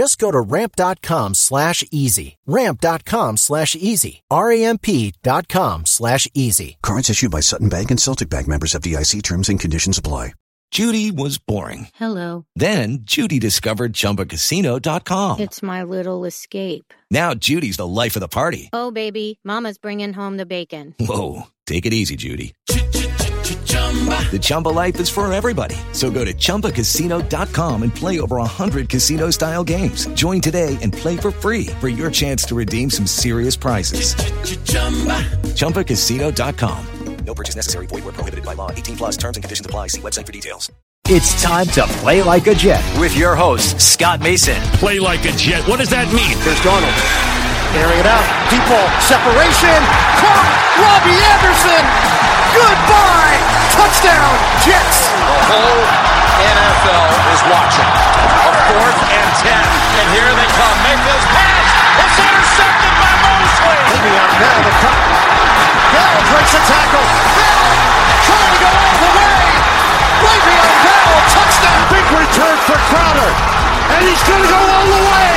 Just go to ramp.com slash easy. Ramp.com slash easy. R-A-M-P dot com slash easy. Cards issued by Sutton Bank and Celtic Bank members FDIC terms and conditions apply. Judy was boring. Hello. Then Judy discovered ChumbaCasino.com. It's my little escape. Now Judy's the life of the party. Oh, baby, Mama's bringing home the bacon. Whoa, take it easy, Judy. The Chumba life is for everybody. So go to ChumbaCasino.com and play over 100 casino style games. Join today and play for free for your chance to redeem some serious prizes. ChumbaCasino.com. No purchase necessary. Void were prohibited by law. 18 plus terms and conditions apply. See website for details. It's time to play like a Jet with your host, Scott Mason. Play like a Jet. What does that mean? Here's Darnold. Airing it out. Deep ball. Separation. Caught. Robbie Anderson. Goodbye. Touchdown. Jets. The whole NFL is watching. A fourth and ten. And here they come. Mayfield's pass. It's intercepted by Mosley. Le'Veon Bell the cut. Bell breaks a tackle. Bell trying to go all the way. Le'Veon Bell. Touchdown. Big return for Crowder. And he's going to go all the way.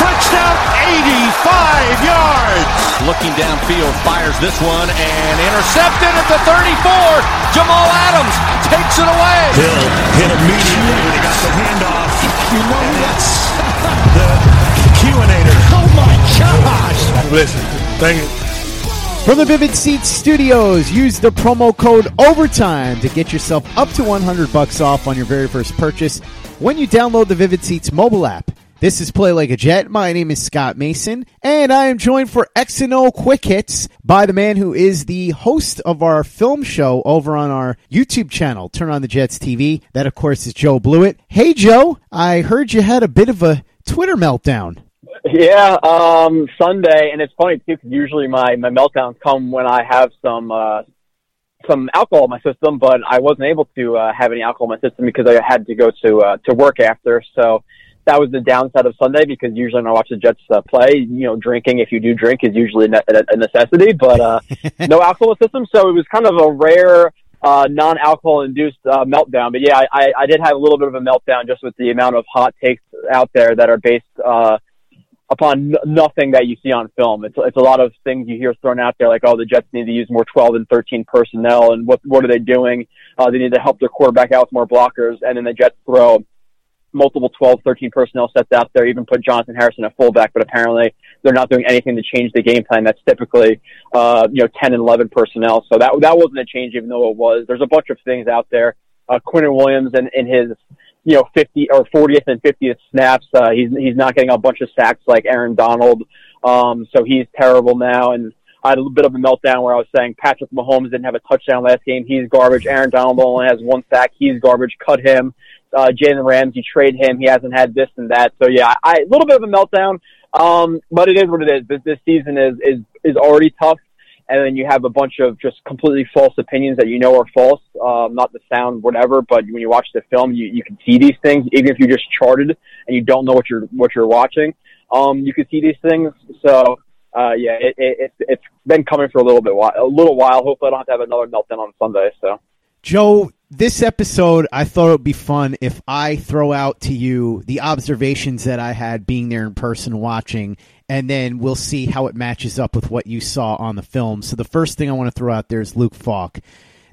Touchdown, 85 yards. Looking downfield, fires this one and intercepted at the 34. Jamal Adams takes it away. Hill hit immediately when he got the handoff. You know And that's that's the QAnator. Oh my gosh. Listen, thank you. From the Vivid Seats Studios, use the promo code OVERTIME to get yourself up to 100 bucks off on your very first purchase when you download the Vivid Seats mobile app. This is Play Like a Jet. My name is Scott Mason, and I am joined for X and O Quick Hits by the man who is the host of our film show over on our YouTube channel, Turn on the Jets TV. That, of course, is Joe Blewett. Hey, Joe, I heard you had a bit of a Twitter meltdown. Yeah, um, Sunday, and it's funny too because usually my my meltdowns come when I have some uh, some alcohol in my system, but I wasn't able to uh, have any alcohol in my system because I had to go to uh, to work after. So that was the downside of Sunday because usually when I watch the Jets uh, play, you know, drinking if you do drink is usually ne- a necessity, but uh, no alcohol in the system, so it was kind of a rare. Uh, non-alcohol induced uh, meltdown, but yeah, I, I, I did have a little bit of a meltdown just with the amount of hot takes out there that are based uh, upon nothing that you see on film. It's it's a lot of things you hear thrown out there, like oh the Jets need to use more 12 and 13 personnel, and what what are they doing? Uh, they need to help their quarterback out with more blockers, and then the Jets throw multiple 12, 13 personnel sets out there, even put Jonathan Harrison at fullback, but apparently they're not doing anything to change the game plan. That's typically, uh, you know, 10 and 11 personnel. So that, that wasn't a change, even though it was. There's a bunch of things out there. Uh, Quinnen Williams and in his, you know, 50 or 40th and 50th snaps, uh, he's, he's not getting a bunch of sacks like Aaron Donald. Um, so he's terrible now. And I had a little bit of a meltdown where I was saying Patrick Mahomes didn't have a touchdown last game. He's garbage. Aaron Donald only has one sack. He's garbage. Cut him uh, Jalen Ramsey, trade him. He hasn't had this and that. So yeah, I, a little bit of a meltdown. Um, but it is what it is. This, this season is, is, is already tough. And then you have a bunch of just completely false opinions that you know are false, um, not the sound, whatever. But when you watch the film, you, you can see these things, even if you just charted and you don't know what you're what you're watching. Um, you can see these things. So uh, yeah, it, it, it's it's been coming for a little bit while, a little while. Hopefully, I don't have to have another meltdown on Sunday. So Joe, this episode, I thought it would be fun if I throw out to you the observations that I had being there in person watching, and then we'll see how it matches up with what you saw on the film. So the first thing I want to throw out there is Luke Falk.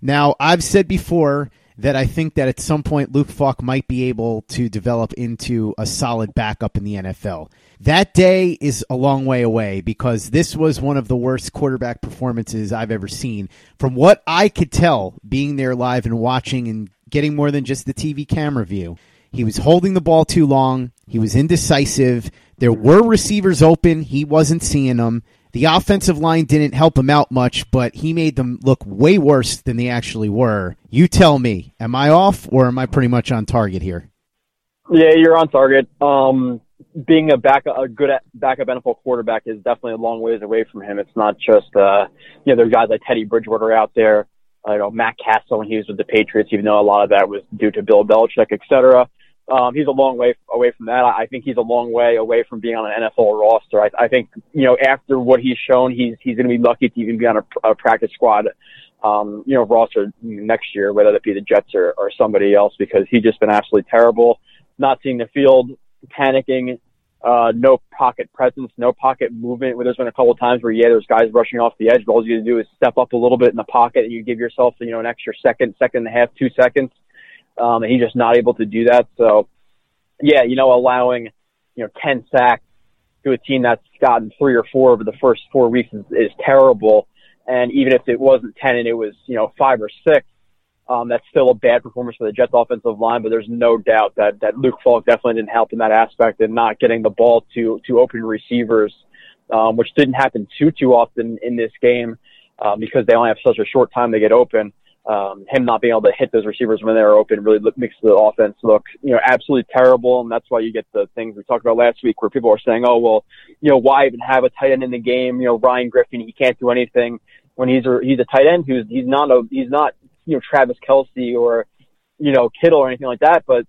Now, I've said before that I think that at some point Luke Falk might be able to develop into a solid backup in the NFL. That day is a long way away because this was one of the worst quarterback performances I've ever seen. From what I could tell, being there live and watching and getting more than just the TV camera view, he was holding the ball too long. He was indecisive. There were receivers open. He wasn't seeing them. The offensive line didn't help him out much, but he made them look way worse than they actually were. You tell me, am I off or am I pretty much on target here? Yeah, you're on target. Um, being a back a good backup NFL quarterback is definitely a long ways away from him. It's not just uh, you know there's guys like Teddy Bridgewater out there, you know Matt Cassel when he was with the Patriots, even though a lot of that was due to Bill Belichick, et cetera. Um, he's a long way away from that. I think he's a long way away from being on an NFL roster. I, I think you know after what he's shown, he's he's going to be lucky to even be on a, a practice squad, um, you know, roster next year, whether it be the Jets or, or somebody else, because he's just been absolutely terrible. Not seeing the field, panicking, uh, no pocket presence, no pocket movement. Where there's been a couple of times where yeah, there's guys rushing off the edge, but all you do is step up a little bit in the pocket, and you give yourself you know an extra second, second and a half, two seconds um, and he's just not able to do that. So, yeah, you know, allowing, you know, 10 sacks to a team that's gotten three or four over the first four weeks is, is terrible. And even if it wasn't 10 and it was, you know, five or six, um, that's still a bad performance for the Jets offensive line, but there's no doubt that, that Luke Falk definitely didn't help in that aspect and not getting the ball to, to open receivers, um, which didn't happen too, too often in this game, um, because they only have such a short time to get open um, him not being able to hit those receivers when they're open really look, makes the offense look, you know, absolutely terrible. And that's why you get the things we talked about last week where people are saying, oh, well, you know, why even have a tight end in the game? You know, Ryan Griffin, he can't do anything when he's a, he's a tight end who's, he's not a, he's not, you know, Travis Kelce or, you know, Kittle or anything like that, but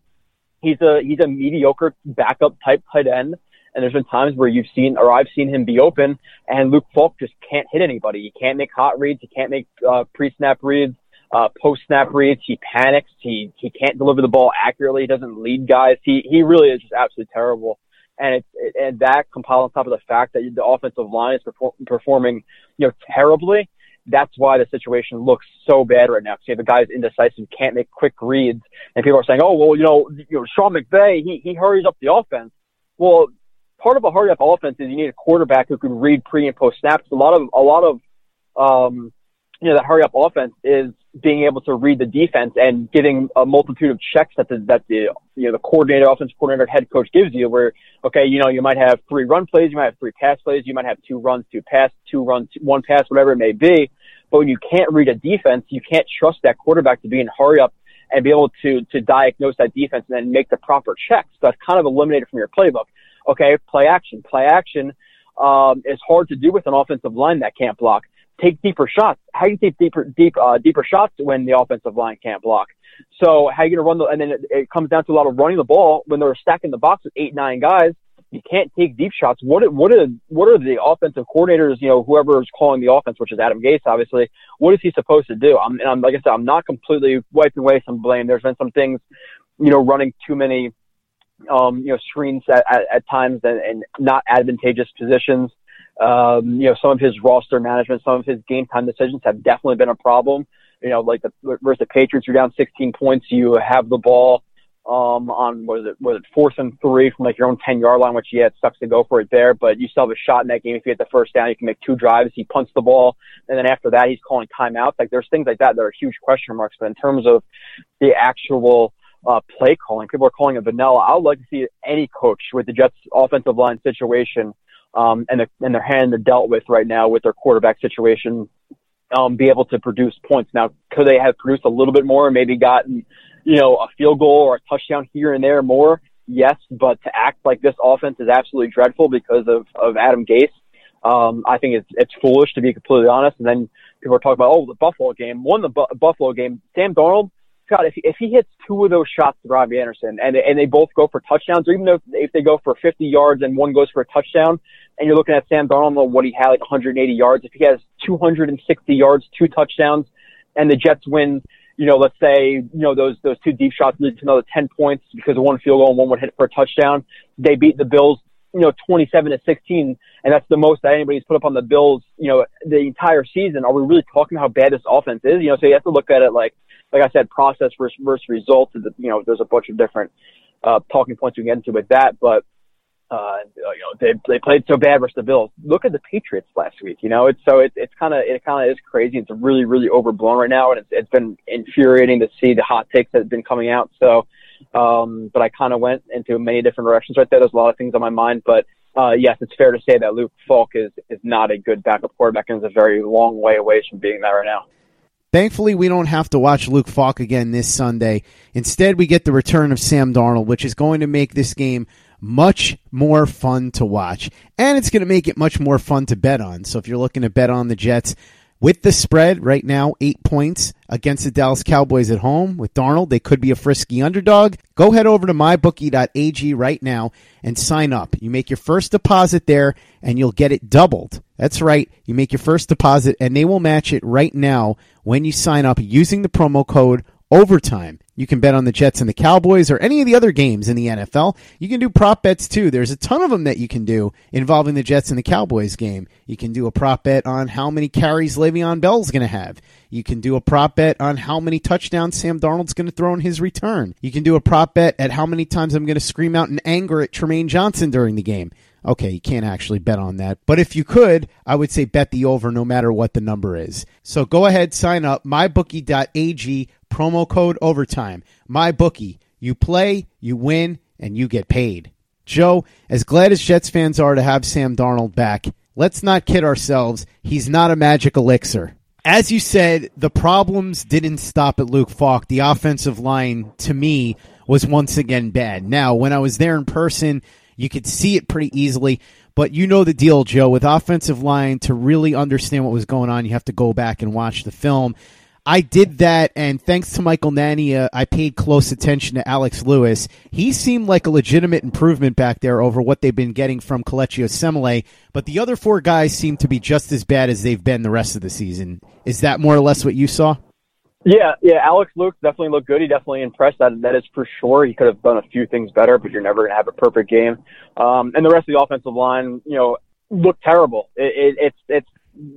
he's a, he's a mediocre backup type tight end. And there's been times where you've seen, or I've seen him be open, and Luke Falk just can't hit anybody. He can't make hot reads. He can't make uh, pre-snap reads uh, post snap reads. He panics. He he can't deliver the ball accurately. He doesn't lead guys. He he really is just absolutely terrible. And it's it, and that compiled on top of the fact that the offensive line is perform, performing you know terribly. That's why the situation looks so bad right now. See, the guy's indecisive, can't make quick reads, and people are saying, "Oh, well, you know, you know, Sean McVay, he he hurries up the offense." Well, part of a hurry up offense is you need a quarterback who can read pre and post snaps. A lot of a lot of um, you know that hurry up offense is being able to read the defense and getting a multitude of checks that the that the you know the coordinator, offensive coordinator, head coach gives you. Where okay, you know you might have three run plays, you might have three pass plays, you might have two runs, two pass, two runs, one pass, whatever it may be. But when you can't read a defense, you can't trust that quarterback to be in hurry up and be able to to diagnose that defense and then make the proper checks. So that's kind of eliminated from your playbook. Okay, play action, play action um, is hard to do with an offensive line that can't block take deeper shots. How do you take deeper, deep, uh, deeper shots when the offensive line can't block? So how are you going to run the, and then it, it, comes down to a lot of running the ball when they're stacking the box with eight, nine guys. You can't take deep shots. What, what are, what are the offensive coordinators, you know, whoever is calling the offense, which is Adam Gase, obviously, what is he supposed to do? I'm, and I'm, like I said, I'm not completely wiping away some blame. There's been some things, you know, running too many, um, you know, screens at, at, at times and, and not advantageous positions. Um, you know, some of his roster management, some of his game time decisions have definitely been a problem. You know, like the versus the Patriots, you're down 16 points, you have the ball um, on was it was it fourth and three from like your own 10 yard line, which yeah, it sucks to go for it there, but you still have a shot in that game. If you get the first down, you can make two drives. He punts the ball, and then after that, he's calling timeouts. Like there's things like that that are huge question marks. But in terms of the actual uh, play calling, people are calling it vanilla. I would like to see any coach with the Jets offensive line situation um, and, the, and their hand they're dealt with right now with their quarterback situation, um, be able to produce points. Now, could they have produced a little bit more, and maybe gotten, you know, a field goal or a touchdown here and there more? Yes, but to act like this offense is absolutely dreadful because of, of Adam Gase, um, I think it's, it's foolish to be completely honest. And then people are talking about, oh, the Buffalo game, won the Bu- Buffalo game. Sam Darnold, God, if he, if he hits two of those shots to Robbie Anderson and and they both go for touchdowns, or even if if they go for 50 yards and one goes for a touchdown, and you're looking at Sam Darnold, what he had like 180 yards. If he has 260 yards, two touchdowns, and the Jets win, you know, let's say, you know, those, those two deep shots lead to another 10 points because one field goal and one would hit for a touchdown. They beat the Bills, you know, 27 to 16, and that's the most that anybody's put up on the Bills, you know, the entire season. Are we really talking how bad this offense is? You know, so you have to look at it like, like I said, process versus, versus results. You know, there's a bunch of different, uh, talking points we can get into with that, but, uh, you know, they they played so bad versus the Bills. Look at the Patriots last week. You know, it's so it's it's kind of it kind of is crazy. It's really really overblown right now, and it's it's been infuriating to see the hot takes that have been coming out. So, um, but I kind of went into many different directions right there. There's a lot of things on my mind, but uh, yes, it's fair to say that Luke Falk is is not a good backup quarterback and is a very long way away from being that right now. Thankfully, we don't have to watch Luke Falk again this Sunday. Instead, we get the return of Sam Darnold, which is going to make this game much more fun to watch. And it's going to make it much more fun to bet on. So if you're looking to bet on the Jets, with the spread right now, eight points against the Dallas Cowboys at home with Darnold, they could be a frisky underdog. Go head over to mybookie.ag right now and sign up. You make your first deposit there and you'll get it doubled. That's right. You make your first deposit and they will match it right now when you sign up using the promo code overtime. You can bet on the Jets and the Cowboys or any of the other games in the NFL. You can do prop bets too. There's a ton of them that you can do involving the Jets and the Cowboys game. You can do a prop bet on how many carries Le'Veon Bell's going to have. You can do a prop bet on how many touchdowns Sam Darnold's going to throw in his return. You can do a prop bet at how many times I'm going to scream out in anger at Trumaine Johnson during the game. Okay, you can't actually bet on that. But if you could, I would say bet the over no matter what the number is. So go ahead, sign up, mybookie.ag, promo code overtime. My bookie. You play, you win, and you get paid. Joe, as glad as Jets fans are to have Sam Darnold back, let's not kid ourselves. He's not a magic elixir. As you said, the problems didn't stop at Luke Falk. The offensive line, to me, was once again bad. Now, when I was there in person, you could see it pretty easily. But you know the deal, Joe. With offensive line, to really understand what was going on, you have to go back and watch the film. I did that, and thanks to Michael Nania, I paid close attention to Alex Lewis. He seemed like a legitimate improvement back there over what they've been getting from Kelechi Osemele, but the other four guys seem to be just as bad as they've been the rest of the season. Is that more or less what you saw? Yeah, yeah. Alex Lewis definitely looked good. He definitely impressed. That that is for sure. He could have done a few things better, but you're never going to have a perfect game. Um, and the rest of the offensive line, you know, looked terrible. It, it, it's it's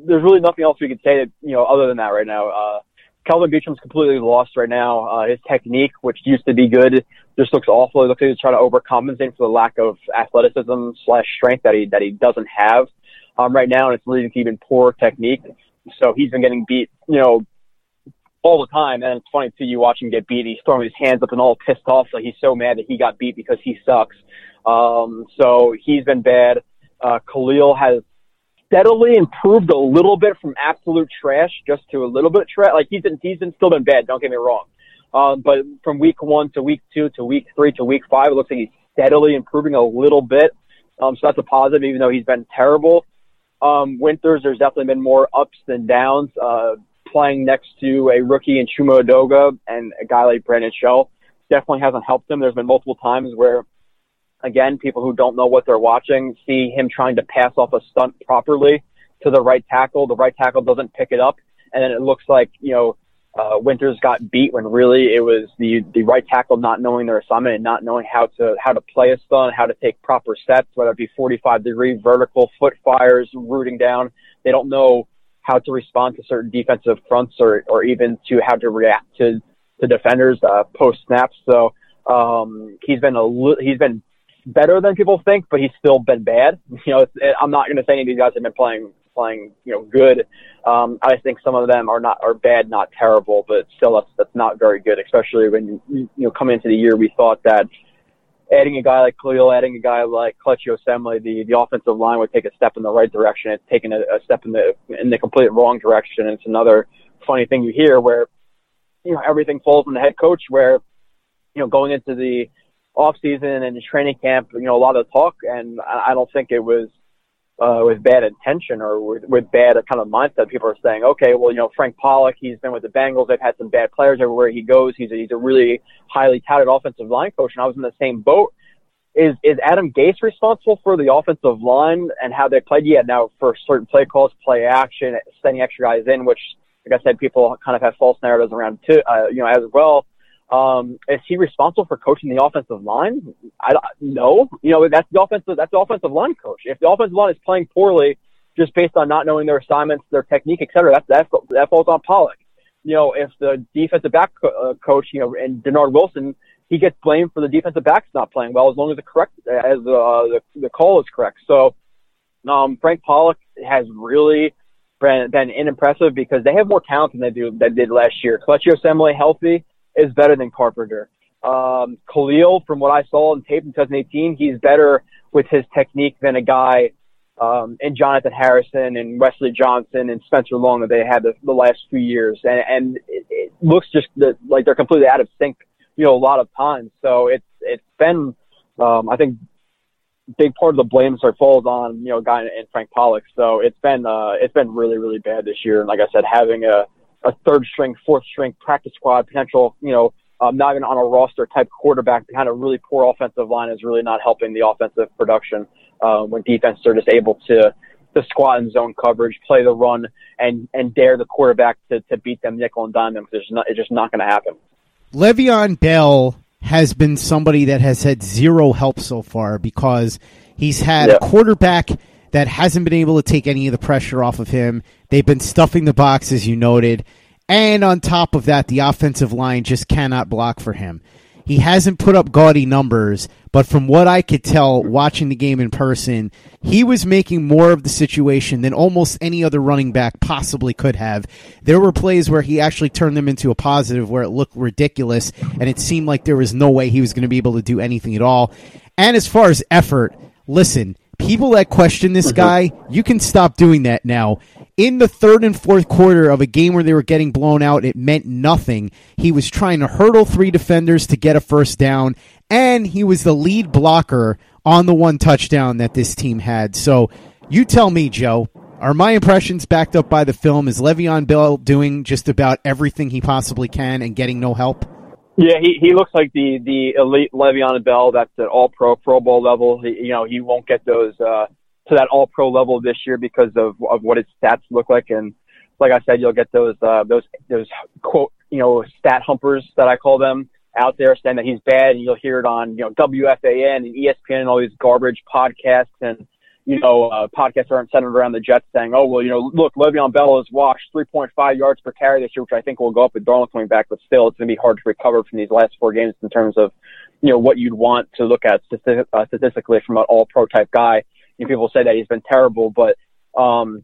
there's really nothing else we could say that you know other than that right now. Uh, Kelvin Beachum's completely lost right now. Uh, his technique, which used to be good, just looks awful. He looks like he's trying to overcompensate for the lack of athleticism slash strength that he that he doesn't have um, right now, and it's leading to even poor technique. So he's been getting beat, you know, all the time. And it's funny too, you watch him get beat. He's throwing his hands up and all pissed off, like he's so mad that he got beat because he sucks. Um, so he's been bad. Uh, Kalil has steadily improved a little bit from absolute trash just to a little bit trash. Like he's been, he's been still been bad. Don't get me wrong. Um, but from week one to week two to week three to week five, it looks like he's steadily improving a little bit. Um, so that's a positive, even though he's been terrible. Um, Winters, there's definitely been more ups than downs. Uh, playing next to a rookie in Chuma Edoga and a guy like Brandon Shell definitely hasn't helped him. There's been multiple times where again, people who don't know what they're watching see him trying to pass off a stunt properly to the right tackle. The right tackle doesn't pick it up, and then it looks like you know uh, Winters got beat when really it was the the right tackle not knowing their assignment and not knowing how to how to play a stunt, how to take proper steps, whether it be 45 degree vertical foot fires, rooting down. They don't know how to respond to certain defensive fronts or or even to how to react to to defenders uh, post snaps. So um, he's been a li- he's been better than people think, but he's still been bad. You know, it, I'm not going to say any of these guys have been playing playing you know good. Um, I think some of them are not are bad, not terrible, but still that's that's not very good. Especially when you you know coming into the year, we thought that adding a guy like Kalil, adding a guy like Kelechi Osemele, the the offensive line would take a step in the right direction. It's taken a, a step in the in the complete wrong direction. And it's another funny thing you hear where you know everything falls on the head coach. Where you know going into the off season and training camp, you know, a lot of talk, and I don't think it was uh, with bad intention or with, with bad kind of mindset. People are saying, okay, well, you know, Frank Pollack, he's been with the Bengals. They've had some bad players everywhere he goes. He's a, he's a really highly touted offensive line coach, and I was in the same boat. Is is Adam Gase responsible for the offensive line and how they played? Yeah, now for certain play calls, play action, sending extra guys in, which like I said, people kind of have false narratives around too, uh, you know, as well. Um, is he responsible for coaching the offensive line? I no. You know, that's the offensive that's the offensive line coach. If the offensive line is playing poorly just based on not knowing their assignments, their technique, et cetera, that that that falls on Pollack. You know, if the defensive back co- uh, coach, you know, and Dennard Wilson, he gets blamed for the defensive backs not playing well as long as the correct as uh, the the call is correct. So, um, Frank Pollack has really been, been unimpressive because they have more talent than they do than they did last year. Kelechi Osemele healthy is better than Carpenter. Um, Kalil, from what I saw in tape in 2018, he's better with his technique than a guy um, and Jonathan Harrison and Wesley Johnson and Spencer Long that they had the, the last few years, and, and it, it looks just that, like they're completely out of sync, you know, a lot of times. So it's it's been, um, I think, big part of the blame sort of falls on you know guy and Frank Pollack. So it's been uh, it's been really really bad this year, and like I said, having a a third string, fourth string practice squad potential, you know, um, not even on a roster type quarterback behind a really poor offensive line is really not helping the offensive production uh, when defenses are just able to to squat in zone coverage, play the run, and and dare the quarterback to, to beat them nickel and dime them because it's, not, it's just not going to happen. Le'Veon Bell has been somebody that has had zero help so far because he's had a quarterback that hasn't been able to take any of the pressure off of him. They've been stuffing the box, as you noted. And on top of that, the offensive line just cannot block for him. He hasn't put up gaudy numbers, but from what I could tell watching the game in person, he was making more of the situation than almost any other running back possibly could have. There were plays where he actually turned them into a positive where it looked ridiculous and it seemed like there was no way he was going to be able to do anything at all. And as far as effort, listen, people that question this mm-hmm. guy, you can stop doing that now. In the third and fourth quarter of a game where they were getting blown out, it meant nothing. He was trying to hurdle three defenders to get a first down, and he was the lead blocker on the one touchdown that this team had. So you tell me, Joe, are my impressions backed up by the film? Is Le'Veon Bell doing just about everything he possibly can and getting no help? Yeah, he he looks like the the elite Le'Veon Bell. That's at All Pro, Pro Bowl level. He, you know, he won't get those uh, to that All Pro level this year because of of what his stats look like. And like I said, you'll get those uh, those those quote you know stat humpers that I call them out there saying that he's bad, and you'll hear it on you know WFAN and ESPN and all these garbage podcasts and you know, uh, podcasts aren't centered around the Jets saying, oh, well, you know, look, Le'Veon Bell has washed 3.5 yards per carry this year, which I think will go up with Darnold coming back, but still it's going to be hard to recover from these last four games in terms of, you know, what you'd want to look at statistic, uh, statistically from an all pro type guy. You know, people say that he's been terrible, but, um,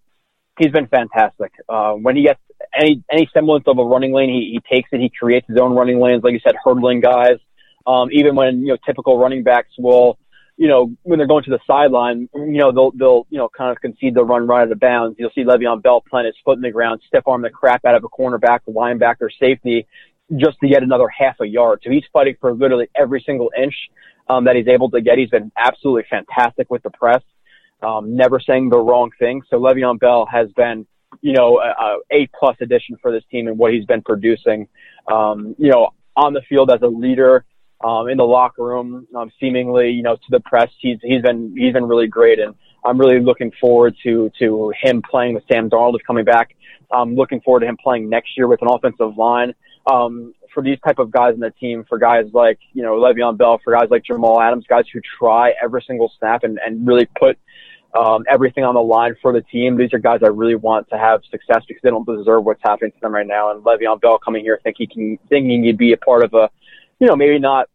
he's been fantastic. Uh, when he gets any, any semblance of a running lane, he, he takes it, he creates his own running lanes, like you said, hurdling guys. Um, even when, you know, typical running backs will, you know, when they're going to the sideline, you know, they'll, they'll, you know, kind of concede the run right out of bounds. You'll see Le'Veon Bell plant his foot in the ground, stiff arm the crap out of a cornerback, linebacker, safety, just to get another half a yard. So he's fighting for literally every single inch, um, that he's able to get. He's been absolutely fantastic with the press, um, never saying the wrong thing. So Le'Veon Bell has been, you know, a, a A plus addition for this team and what he's been producing, um, you know, on the field as a leader, um, in the locker room, um, seemingly, you know, to the press. He's, he's been, he's been really great. And I'm really looking forward to, to him playing with Sam Darnold is coming back. I'm looking forward to him playing next year with an offensive line. Um, for these type of guys in the team, for guys like, you know, Le'Veon Bell, for guys like Jamal Adams, guys who try every single snap and, and really put, um, everything on the line for the team. These are guys I really want to have success because they don't deserve what's happening to them right now. And Le'Veon Bell coming here, think he can, thinking he'd be a part of a, you know, maybe not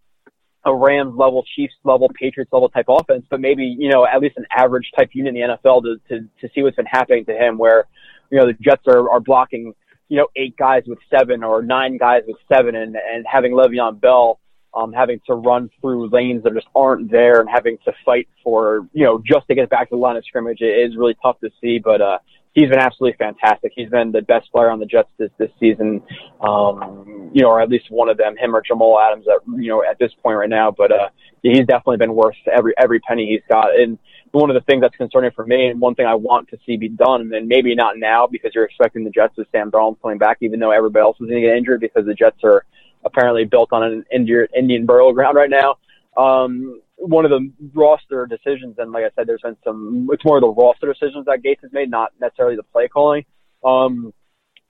a Rams level, Chiefs level, Patriots level type offense, but maybe, you know, at least an average type unit in the NFL to, to, to see what's been happening to him where, you know, the Jets are, are blocking, you know, eight guys with seven or nine guys with seven and, and having Le'Veon Bell, um, having to run through lanes that just aren't there and having to fight for, you know, just to get back to the line of scrimmage it is really tough to see, but, uh, he's been absolutely fantastic. He's been the best player on the Jets this this season, um, you know, or at least one of them, him or Jamal Adams, at, you know, at this point right now. But uh, he's definitely been worth every every penny he's got. And one of the things that's concerning for me, and one thing I want to see be done, and maybe not now because you're expecting the Jets with Sam Darnold coming back, even though everybody else is going to get injured because the Jets are apparently built on an Indian Indian burial ground right now. Um, one of the roster decisions, and like I said, there's been some. It's more of the roster decisions that Gase has made, not necessarily the play calling. Um,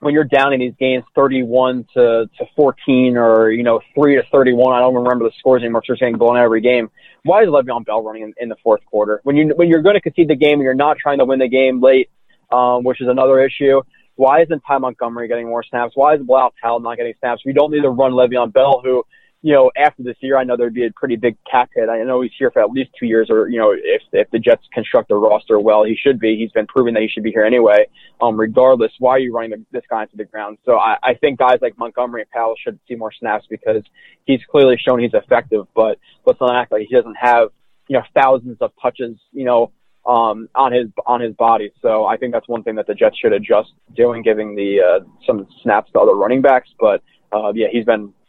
when you're down in these games 31 to, to 14 or, you know, 3 to 31, I don't remember the scores anymore because they're saying blown out every game. Why is Le'Veon Bell running in, in the fourth quarter? When, you, when you're going to concede the game and you're not trying to win the game late, um, which is another issue, why isn't Ty Montgomery getting more snaps? Why is Bilal Powell not getting snaps? We don't need to run Le'Veon Bell, who – you know, after this year, I know there'd be a pretty big cap hit. I know he's here for at least two years, or you know, if if the Jets construct a roster well, he should be. He's been proving that he should be here anyway. Um, regardless, why are you running the, this guy into the ground? So I, I think guys like Montgomery and Powell should see more snaps because he's clearly shown he's effective. But let's not act like he doesn't have you know thousands of touches, you know, um, on his on his body. So I think that's one thing that the Jets should adjust doing, giving the uh, some snaps to other running backs. But uh, yeah, he's been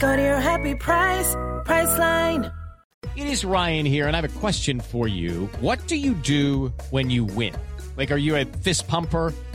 Go to your happy price, Priceline. It is Ryan here, and I have a question for you. What do you do when you win? Like, are you a fist pumper?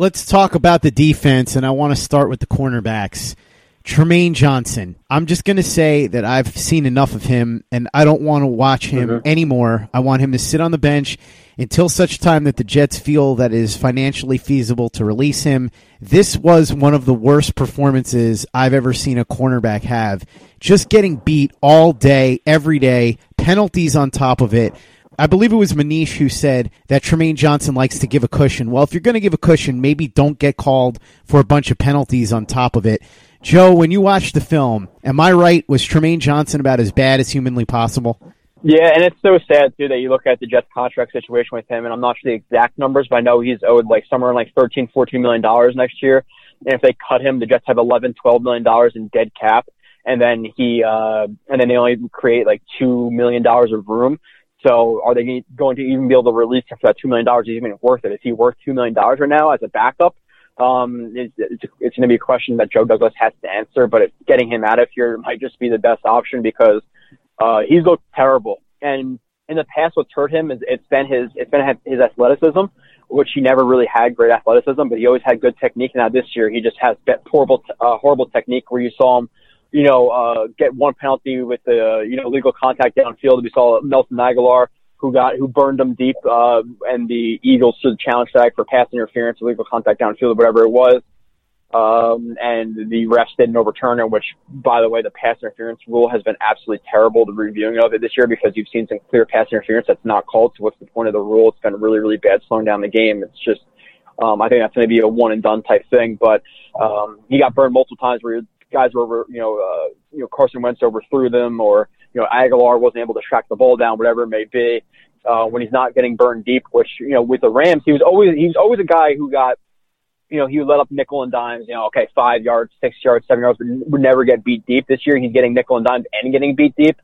Let's talk about the defense, and I want to start with the cornerbacks. Trumaine Johnson. I'm just going to say that I've seen enough of him, and I don't want to watch him Mhm. anymore. I want him to sit on the bench until such time that the Jets feel that it is financially feasible to release him. This was one of the worst performances I've ever seen a cornerback have. Just getting beat all day, every day, penalties on top of it. I believe it was Manish who said that Trumaine Johnson likes to give a cushion. Well, if you're going to give a cushion, maybe don't get called for a bunch of penalties on top of it. Joe, when you watched the film, am I right? Was Trumaine Johnson about as bad as humanly possible? Yeah, and it's so sad too that you look at the Jets contract situation with him, and I'm not sure the exact numbers, but I know he's owed like somewhere in like 13, 14 million dollars next year. And if they cut him, the Jets have 11, 12 million dollars in dead cap, and then he, uh, and then they only create like two million dollars of room. So are they going to even be able to release him for that two million dollars? Is even worth it? Is he worth two million dollars right now as a backup? Um, it's, it's, it's going to be a question that Joe Douglas has to answer, but it, getting him out of here might just be the best option because uh, he's looked terrible. And in the past, what's hurt him is it's been his it's been his athleticism, which he never really had great athleticism, but he always had good technique. Now this year, he just has horrible uh, horrible technique where you saw him, you know, uh, get one penalty with the you know legal contact downfield. We saw Nelson Agholor who got who burned him deep, uh, and the Eagles to the challenge tag for pass interference, illegal contact downfield, whatever it was. Um, and the refs didn't overturn it, which, by the way, the pass interference rule has been absolutely terrible, the reviewing of it this year, because you've seen some clear pass interference that's not called. So what's the point of the rule? It's been really, really bad slowing down the game. It's just, um, I think that's going to be a one and done type thing, but, um, he got burned multiple times where guys were you know, uh, you know, Carson Wentz overthrew them or, you know, Agholor wasn't able to track the ball down, whatever it may be. Uh, when he's not getting burned deep, which, you know, with the Rams, he was always, he was always a guy who got, you know, he would let up nickel and dimes, you know, okay, five yards, six yards, seven yards, but would never get beat deep. This year, he's getting nickel and dimes and getting beat deep.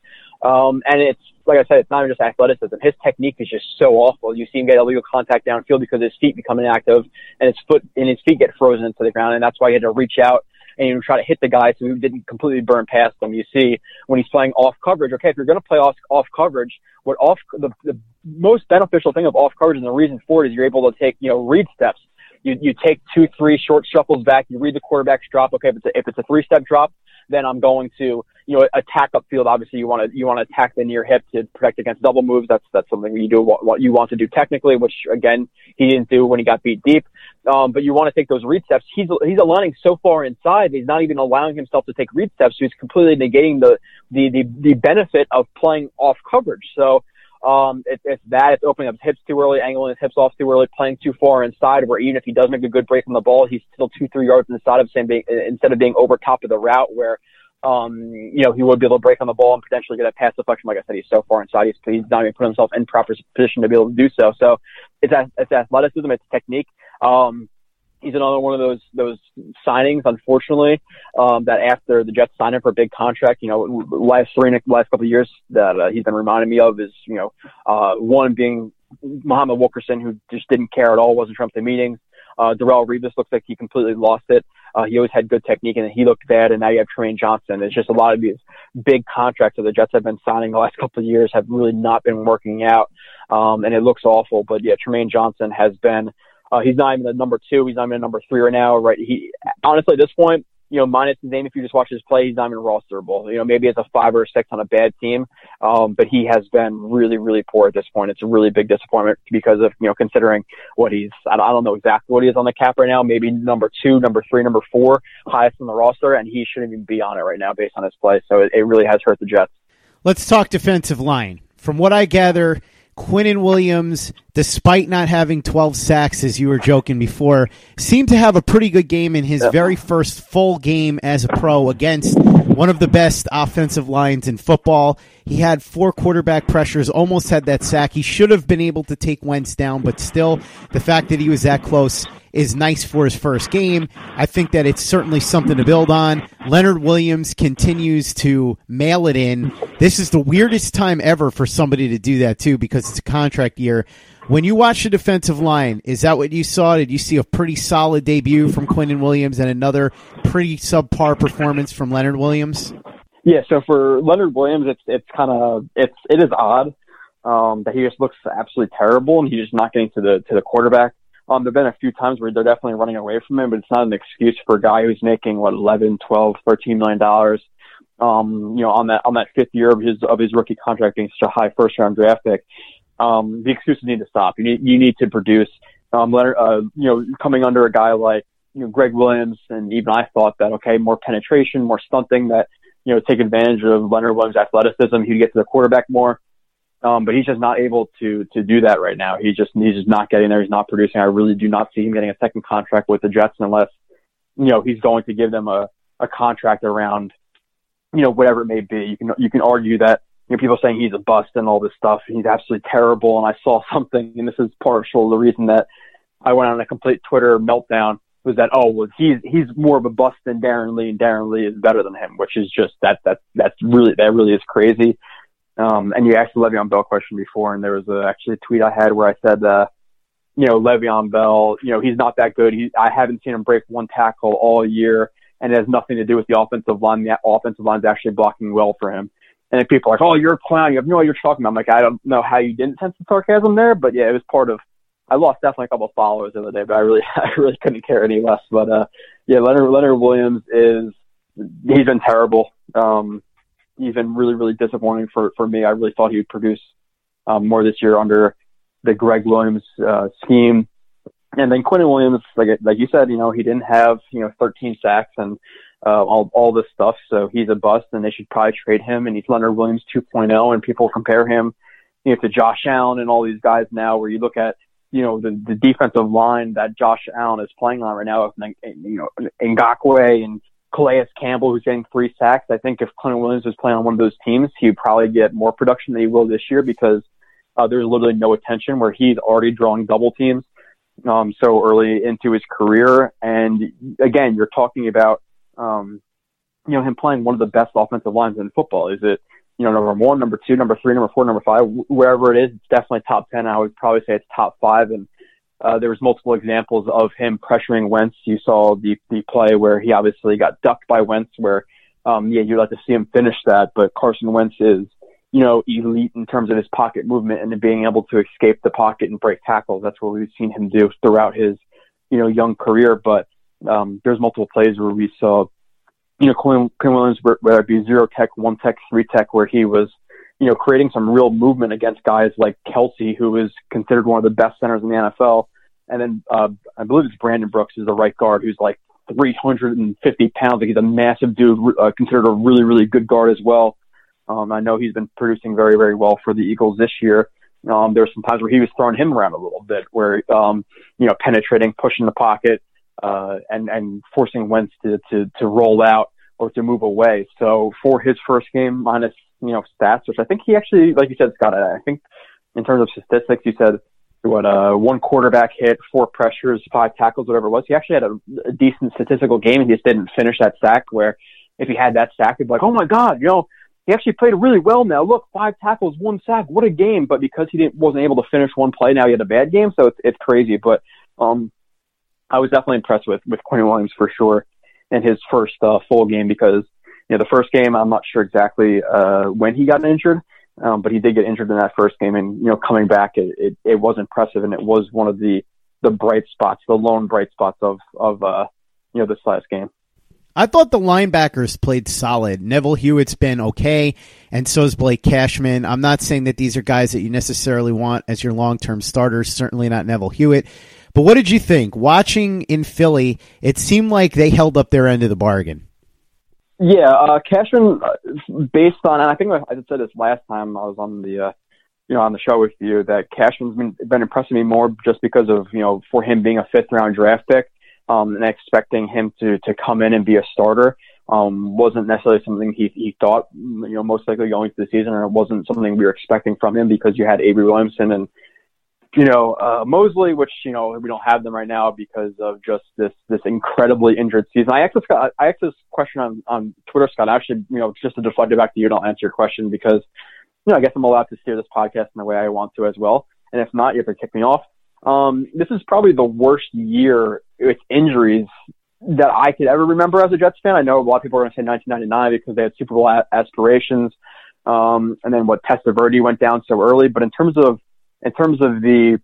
Um, and it's, like I said, it's not even just athleticism. His technique is just so awful. You see him get illegal contact downfield because his feet become inactive and his foot and his feet get frozen into the ground. And that's why he had to reach out and you try to hit the guy so he didn't completely burn past them. You see when he's playing off coverage, okay, if you're going to play off, off coverage, what off, the, the most beneficial thing of off coverage and the reason for it is you're able to take, you know, read steps you, you take two, three short shuffles back. You read the quarterback's drop. Okay, if it's a, if it's a three step drop, then I'm going to you know attack upfield. Obviously, you want to you want to attack the near hip to protect against double moves. That's that's something you do what, you want to do technically, which again he didn't do when he got beat deep. Um, but you want to take those read steps. He's he's aligning so far inside. He's not even allowing himself to take read steps. So he's completely negating the the the, the benefit of playing off coverage. So um, it, it's that. It's opening up his hips too early, angling his hips off too early, playing too far inside. Where even if he does make a good break on the ball, he's still two, three yards inside of same being, instead of being over top of the route. Where um, you know, he would be able to break on the ball and potentially get a pass deflection. Like I said, he's so far inside. He's, he's not even put himself in proper position to be able to do so. So it's, it's athleticism, it's technique. Um, he's another one of those those signings, unfortunately, um, that after the Jets signed him for a big contract, you know, last three last couple of years that uh, he's been reminding me of is, you know, uh, one being Muhammad Wilkerson, who just didn't care at all, wasn't up to meetings. Uh, Darrelle Revis looks like he completely lost it. Uh, he always had good technique and he looked bad. And now you have Trumaine Johnson. It's just a lot of these big contracts that the Jets have been signing the last couple of years have really not been working out. Um, and it looks awful. But yeah, Trumaine Johnson has been uh, he's not even a number two. He's not even a number three right now. Right. He honestly at this point, you know, minus his name, if you just watch his play, he's not even rosterable. You know, maybe it's a five or a six on a bad team, um, but he has been really, really poor at this point. It's a really big disappointment because of you know considering what he's. I don't know exactly what he is on the cap right now. Maybe number two, number three, number four, highest on the roster, and he shouldn't even be on it right now based on his play. So it, it really has hurt the Jets. Let's talk defensive line. From what I gather, Quinnen Williams, despite not having 12 sacks, as you were joking before, seemed to have a pretty good game in his very first full game as a pro against one of the best offensive lines in football. He had four quarterback pressures, almost had that sack. He should have been able to take Wentz down, but still, the fact that he was that close is nice for his first game. I think that it's certainly something to build on. Leonard Williams continues to mail it in. This is the weirdest time ever for somebody to do that too because it's a contract year. When you watch the defensive line, is that what you saw? Did you see a pretty solid debut from Quinnen Williams and another pretty subpar performance from Leonard Williams? Yeah, so for Leonard Williams, it's it's kind of it's it is odd um, that he just looks absolutely terrible and he's just not getting to the to the quarterback. Um, there've been a few times where they're definitely running away from him, but it's not an excuse for a guy who's making what 11, 12, 13 million dollars. Um, you know, on that on that fifth year of his of his rookie contract being such a high first round draft pick. Um, the excuses need to stop. You need you need to produce. Um, Leonard, uh, you know, coming under a guy like you know Gregg Williams, and even I thought that okay, more penetration, more stunting, that you know take advantage of Leonard Williams' athleticism. He'd get to the quarterback more. Um, but he's just not able to to do that right now. He just he's just not getting there. He's not producing. I really do not see him getting a second contract with the Jets unless you know he's going to give them a a contract around you know whatever it may be. You can you can argue that you know people saying he's a bust and all this stuff. He's absolutely terrible. And I saw something, and this is partial the reason that I went on a complete Twitter meltdown was that oh well he's he's more of a bust than Darron Lee and Darron Lee is better than him, which is just that that that's really that really is crazy. Um, and you asked the Le'Veon Bell question before, and there was a, actually a tweet I had where I said, uh, you know, Le'Veon Bell, you know, he's not that good. He, I haven't seen him break one tackle all year, and it has nothing to do with the offensive line. The offensive line's actually blocking well for him. And then people are like, oh, you're a clown. You have no idea what you're talking about. I'm like, I don't know how you didn't sense the sarcasm there, but yeah, it was part of. I lost definitely a couple of followers the other day, but I really, I really couldn't care any less. But uh, yeah, Leonard Leonard Williams is he's been terrible. Um, even really, really disappointing for, for me. I really thought he would produce um, more this year under the Gregg Williams uh, scheme. And then Quinnen Williams, like like you said, you know, he didn't have you know 13 sacks and uh, all all this stuff, so he's a bust, and they should probably trade him. And he's Leonard Williams 2.0, and people compare him, you know, to Josh Allen and all these guys now. Where you look at you know the the defensive line that Josh Allen is playing on right now, with you know, Ngakoue and Calais Campbell, who's getting three sacks. I think if Quinnen Williams was playing on one of those teams, he would probably get more production than he will this year because uh, there's literally no attention where he's already drawing double teams um, so early into his career. And again, you're talking about um, you know him playing one of the best offensive lines in football. Is it you know number one, number two, number three, number four, number five, wherever it is? It's definitely top ten. I would probably say it's top five and uh, there was multiple examples of him pressuring Wentz. You saw the the play where he obviously got ducked by Wentz, where um, yeah, you'd like to see him finish that, but Carson Wentz is you know elite in terms of his pocket movement and being able to escape the pocket and break tackles. That's what we've seen him do throughout his you know young career. But um, there's multiple plays where we saw you know Quinn, Quinn Williams, whether it be zero tech, one tech, three tech, where he was you know, creating some real movement against guys like Kelce, who is considered one of the best centers in the NFL. And then uh, I believe it's Brandon Brooks is the right guard who's like 350 pounds. Like he's a massive dude, uh, considered a really, really good guard as well. Um, I know he's been producing very, very well for the Eagles this year. Um, there's some times where he was throwing him around a little bit, where um, you know, penetrating, pushing the pocket, uh, and and forcing Wentz to to to roll out or to move away. So for his first game minus, you know, stats, which I think he actually, like you said, Scott, I think in terms of statistics, you said what, uh, one quarterback hit, four pressures, five tackles, whatever it was. He actually had a, a decent statistical game he just didn't finish that sack where if he had that sack, he'd be like, oh my God, you know, he actually played really well now. Look, five tackles, one sack. What a game. But because he didn't, wasn't able to finish one play, now he had a bad game. So it's, it's crazy. But, um, I was definitely impressed with, with Quinnen Williams for sure in his first uh, full game because, you know, the first game, I'm not sure exactly, uh, when he got injured. Um, but he did get injured in that first game and, you know, coming back, it, it, it was impressive and it was one of the, the bright spots, the lone bright spots of, of, uh, you know, this last game. I thought the linebackers played solid. Neville Hewitt's been okay, and so is Blake Cashman. I'm not saying that these are guys that you necessarily want as your long term starters, certainly not Neville Hewitt. But what did you think? Watching in Philly, it seemed like they held up their end of the bargain. Yeah, uh, Cashman, uh, based on, and I think I said this last time I was on the, uh, you know, on the show with you, that Cashman's been, been impressing me more just because of, you know, for him being a fifth round draft pick um, and expecting him to to come in and be a starter um, wasn't necessarily something he he thought you know most likely going to the season, and it wasn't something we were expecting from him because you had Avery Williamson and you know uh, Mosley, which you know we don't have them right now because of just this this incredibly injured season. I asked this I asked this question on on Twitter, Scott. Actually, you know, just to deflect it back to you, and I'll answer your question because you know I guess I'm allowed to steer this podcast in the way I want to as well. And if not, you have to kick me off. Um, this is probably the worst year with injuries that I could ever remember as a Jets fan. I know a lot of people are going to say 1999 because they had Super Bowl aspirations. Um, and then what Testaverde went down so early. But in terms of, in terms of the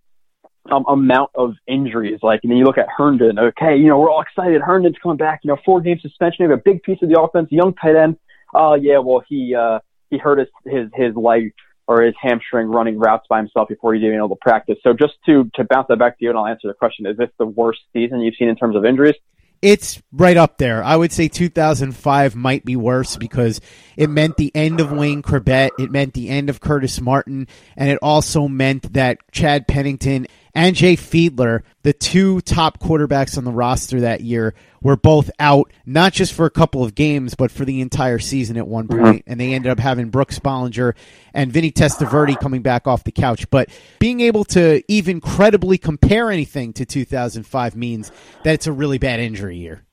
um, amount of injuries, like, and then you look at Herndon, okay, you know, we're all excited. Herndon's coming back, you know, four game suspension, maybe a big piece of the offense, young tight end. Oh, uh, yeah, well, he, uh, he hurt his, his, his leg or his hamstring running routes by himself before he's even able to practice. So just to, to bounce that back to you and I'll answer the question, is this the worst season you've seen in terms of injuries? It's right up there. I would say 2005 might be worse because it meant the end of Wayne Chrebet. It meant the end of Curtis Martin. And it also meant that Chad Pennington and Jay Fiedler, the two top quarterbacks on the roster that year, were both out, not just for a couple of games, but for the entire season at one point. Mm-hmm. And they ended up having Brooks Bollinger and Vinny Testaverde coming back off the couch. But being able to even credibly compare anything to 2005 means that it's a really bad injury year.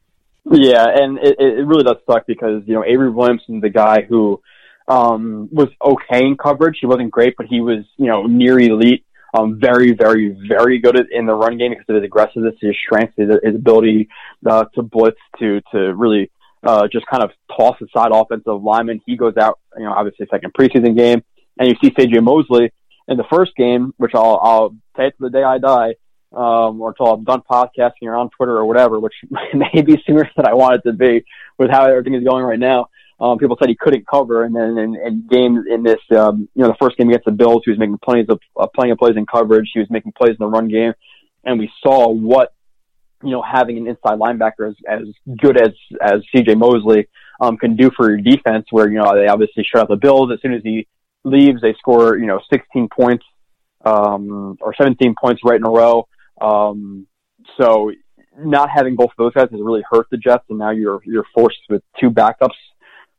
Yeah, and it, it really does suck because, you know, Avery Williamson, the guy who um, was okay in coverage. He wasn't great, but he was, you know, near elite um, very, very, very good at, in the run game because of his aggressiveness, his strength, his, his ability uh, to blitz, to to really uh, just kind of toss aside offensive linemen. He goes out, you know, obviously second preseason game, and you see C.J. Mosley in the first game, which I'll I'll say to the day I die, um, or until I'm done podcasting or on Twitter or whatever, which may be sooner than I want it to be with how everything is going right now. Um, people said he couldn't cover, and then in, in games in this, um, you know, the first game against the Bills, he was making plenty of uh, plenty of plays in coverage. He was making plays in the run game, and we saw what you know having an inside linebacker as, as good as as C.J. Mosley um, can do for your defense. Where you know they obviously shut out the Bills as soon as he leaves, they score you know 16 points um, or 17 points right in a row. Um, so not having both of those guys has really hurt the Jets, and now you're you're forced with two backups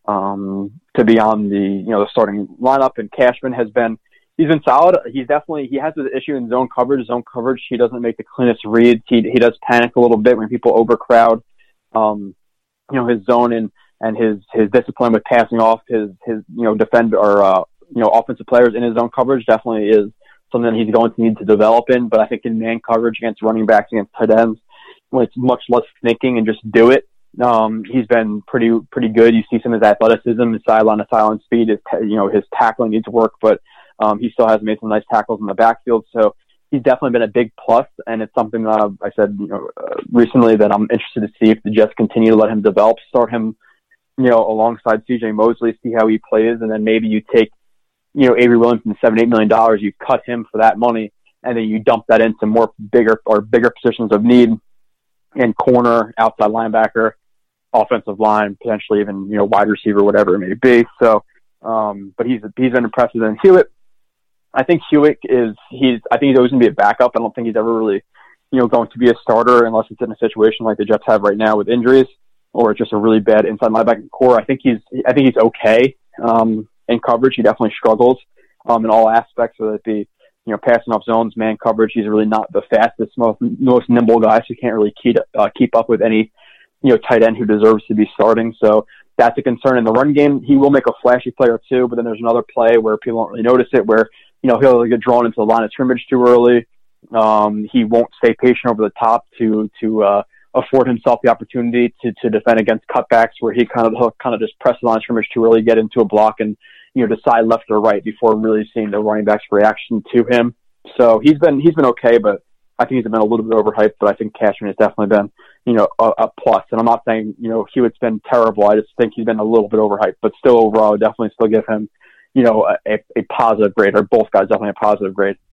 um, to be on the you know the starting lineup. And Cashman has been he's been solid. He's definitely he has the issue in zone coverage. Zone coverage, he doesn't make the cleanest reads. He he does panic a little bit when people overcrowd. Um, you know his zone and and his his discipline with passing off his his you know defend or uh, you know offensive players in his zone coverage definitely is something that he's going to need to develop in. But I think in man coverage against running backs against tight ends, when it's much less thinking and just do it, um, he's been pretty pretty good. You see some of his athleticism, his sideline to sideline speed. His you know his tackling needs work, but um, he still has made some nice tackles in the backfield. So he's definitely been a big plus, and it's something that I've, I said you know uh, recently that I'm interested to see if the Jets continue to let him develop, start him you know alongside C.J. Mosley, see how he plays, and then maybe you take you know Avery Williamson seven eight million dollars, you cut him for that money, and then you dump that into more bigger or bigger positions of need in corner, outside linebacker, offensive line, potentially even you know wide receiver, whatever it may be. So, um, but he's he's been impressive. And Hewitt, I think Hewitt is he's I think he's always going to be a backup. I don't think he's ever really you know going to be a starter unless it's in a situation like the Jets have right now with injuries. or just a really bad inside linebacker core. I think he's I think he's okay um, in coverage. He definitely struggles um, in all aspects, whether it be you know passing off zones, man coverage. He's really not the fastest, most, most nimble guy, so he can't really keep uh, keep up with any you know tight end who deserves to be starting. So that's a concern in the run game. He will make a flashy play or two, but then there's another play where people don't really notice it, where you know he'll get drawn into the line of scrimmage too early. Um, he won't stay patient over the top to to uh, afford himself the opportunity to, to defend against cutbacks where he kind of he'll kind of just press the line scrimmage to really get into a block and you know decide left or right before really seeing the running back's reaction to him. So he's been he's been okay, but I think he's been a little bit overhyped. But I think Cashman has definitely been you know a, a plus. And I'm not saying you know Hewitt's been terrible. I just think he's been a little bit overhyped, but still overall, I would definitely still give him you know a, a positive grade, or both guys definitely a positive grade.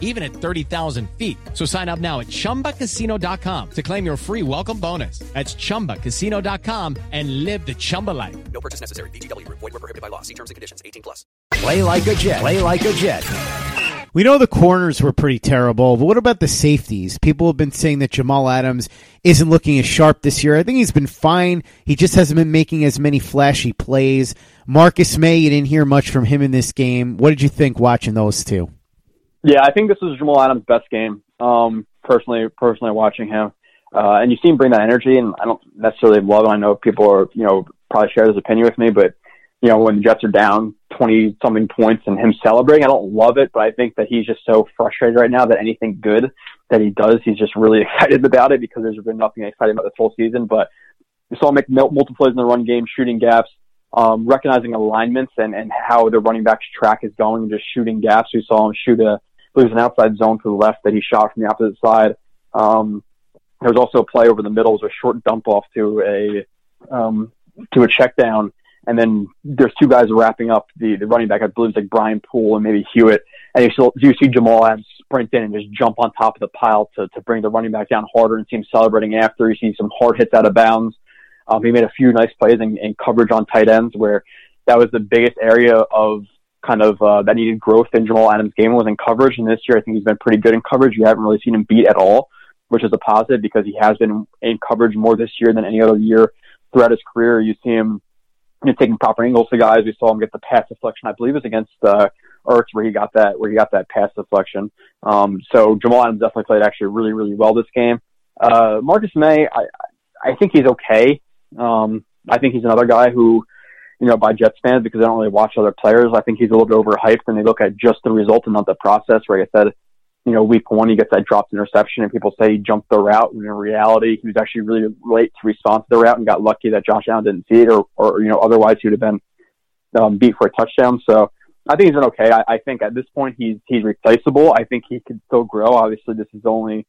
even at 30,000 feet. So sign up now at ChumbaCasino.com to claim your free welcome bonus. That's ChumbaCasino.com and live the Chumba life. No purchase necessary. VGW Group. Void were prohibited by law. See terms and conditions. 18 plus. Play like a Jet. Play like a Jet. We know the corners were pretty terrible, but what about the safeties? People have been saying that Jamal Adams isn't looking as sharp this year. I think he's been fine. He just hasn't been making as many flashy plays. Marcus Maye, you didn't hear much from him in this game. What did you think watching those two? Yeah, I think this was Jamal Adams' best game. Um, personally, personally watching him, uh, and you see him bring that energy, and I don't necessarily love it. I know people are, you know, probably share this opinion with me, but you know, when the Jets are down twenty something points and him celebrating, I don't love it, but I think that he's just so frustrated right now that anything good that he does, he's just really excited about it because there's been nothing exciting about this whole season. But we saw him make multiple plays in the run game, shooting gaps, um, recognizing alignments and, and how the running back's track is going, and just shooting gaps. We saw him shoot a was an outside zone to the left that he shot from the opposite side. Um, there was also a play over the middle, it was a short dump off to a um, to a check down, and then there's two guys wrapping up the, the running back. I believe it's like Brian Poole and maybe Hewitt, and you see, you see Jamal Adams sprint in and just jump on top of the pile to to bring the running back down harder and see him celebrating after. You see some hard hits out of bounds. Um, he made a few nice plays in, in coverage on tight ends where that was the biggest area of kind of uh, that needed growth in Jamal Adams' game was in coverage. And this year, I think he's been pretty good in coverage. You haven't really seen him beat at all, which is a positive because he has been in coverage more this year than any other year throughout his career. You see him you know, taking proper angles to guys. We saw him get the pass deflection, I believe, it was against uh, Ertz where he got that where he got that pass deflection. Um, so Jamal Adams definitely played actually really really well this game. Uh, Marcus Maye, I I think he's okay. Um, I think he's another guy who you know, by Jets fans because they don't really watch other players. I think he's a little bit overhyped and they look at just the result and not the process. Where I said, you know, week one he gets that dropped interception and people say he jumped the route when in reality he was actually really late to respond to the route and got lucky that Josh Allen didn't see it or, or you know, otherwise he would have been um, beat for a touchdown. So I think he's been okay. I, I think at this point he's he's replaceable. I think he could still grow. Obviously, this is only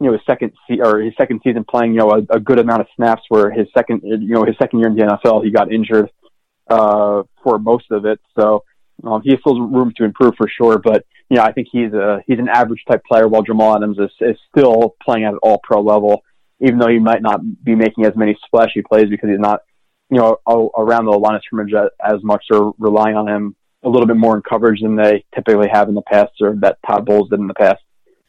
you know his second se- or his second season playing you know a, a good amount of snaps. Where his second you know his second year in the NFL he got injured uh, for most of it. So um, he has still room to improve for sure. But you know, I think he's a he's an average type player, while Jamal Adams is, is still playing at an all pro level, even though he might not be making as many splashy plays because he's not you know around the line of scrimmage as much. They're relying on him a little bit more in coverage than they typically have in the past, or that Todd Bowles did in the past.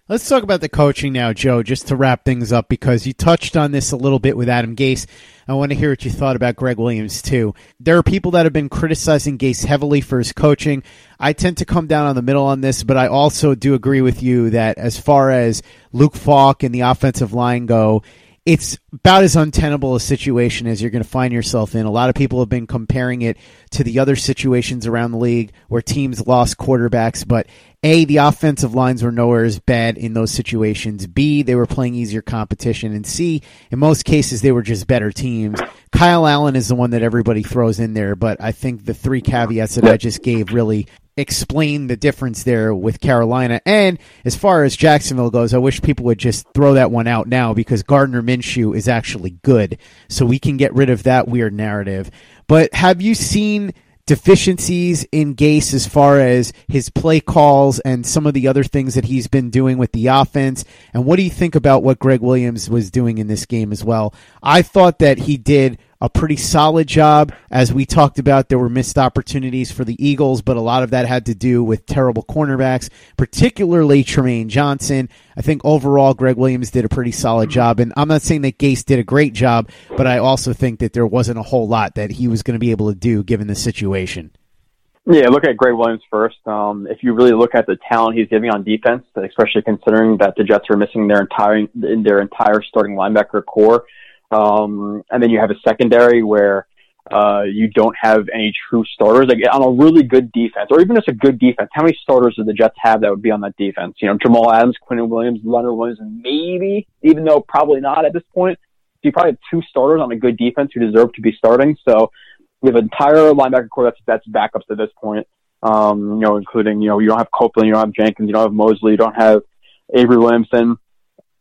Let's talk about the coaching now, Joe, just to wrap things up, because you touched on this a little bit with Adam Gase. I want to hear what you thought about Gregg Williams, too. There are people that have been criticizing Gase heavily for his coaching. I tend to come down on the middle on this, but I also do agree with you that as far as Luke Falk and the offensive line go, it's about as untenable a situation as you're going to find yourself in. A lot of people have been comparing it to the other situations around the league where teams lost quarterbacks, but A, the offensive lines were nowhere as bad in those situations. B, they were playing easier competition. And C, in most cases, they were just better teams. Kyle Allen is the one that everybody throws in there, but I think the three caveats that I just gave really explain the difference there with Carolina. And as far as Jacksonville goes, I wish people would just throw that one out now because Gardner Minshew is actually good. So we can get rid of that weird narrative. But have you seen deficiencies in Gase as far as his play calls and some of the other things that he's been doing with the offense? And what do you think about what Gregg Williams was doing in this game as well? I thought that he did a pretty solid job. As we talked about, there were missed opportunities for the Eagles, but a lot of that had to do with terrible cornerbacks, particularly Trumaine Johnson. I think overall, Gregg Williams did a pretty solid job. And I'm not saying that Gase did a great job, but I also think that there wasn't a whole lot that he was going to be able to do given the situation. Yeah, look at Gregg Williams first. Um, if you really look at the talent he's giving on defense, especially considering that the Jets are missing their entire their entire starting linebacker core, um, and then you have a secondary where uh, you don't have any true starters. Like on a really good defense, or even just a good defense, how many starters do the Jets have that would be on that defense? You know, Jamal Adams, Quinnen Williams, Leonard Williams, maybe, even though probably not at this point. So you probably have two starters on a good defense who deserve to be starting. So you have an entire linebacker core that's that's backups at this point. Um, you know, including you know you don't have Copeland, you don't have Jenkins, you don't have Mosley, you don't have Avery Williamson.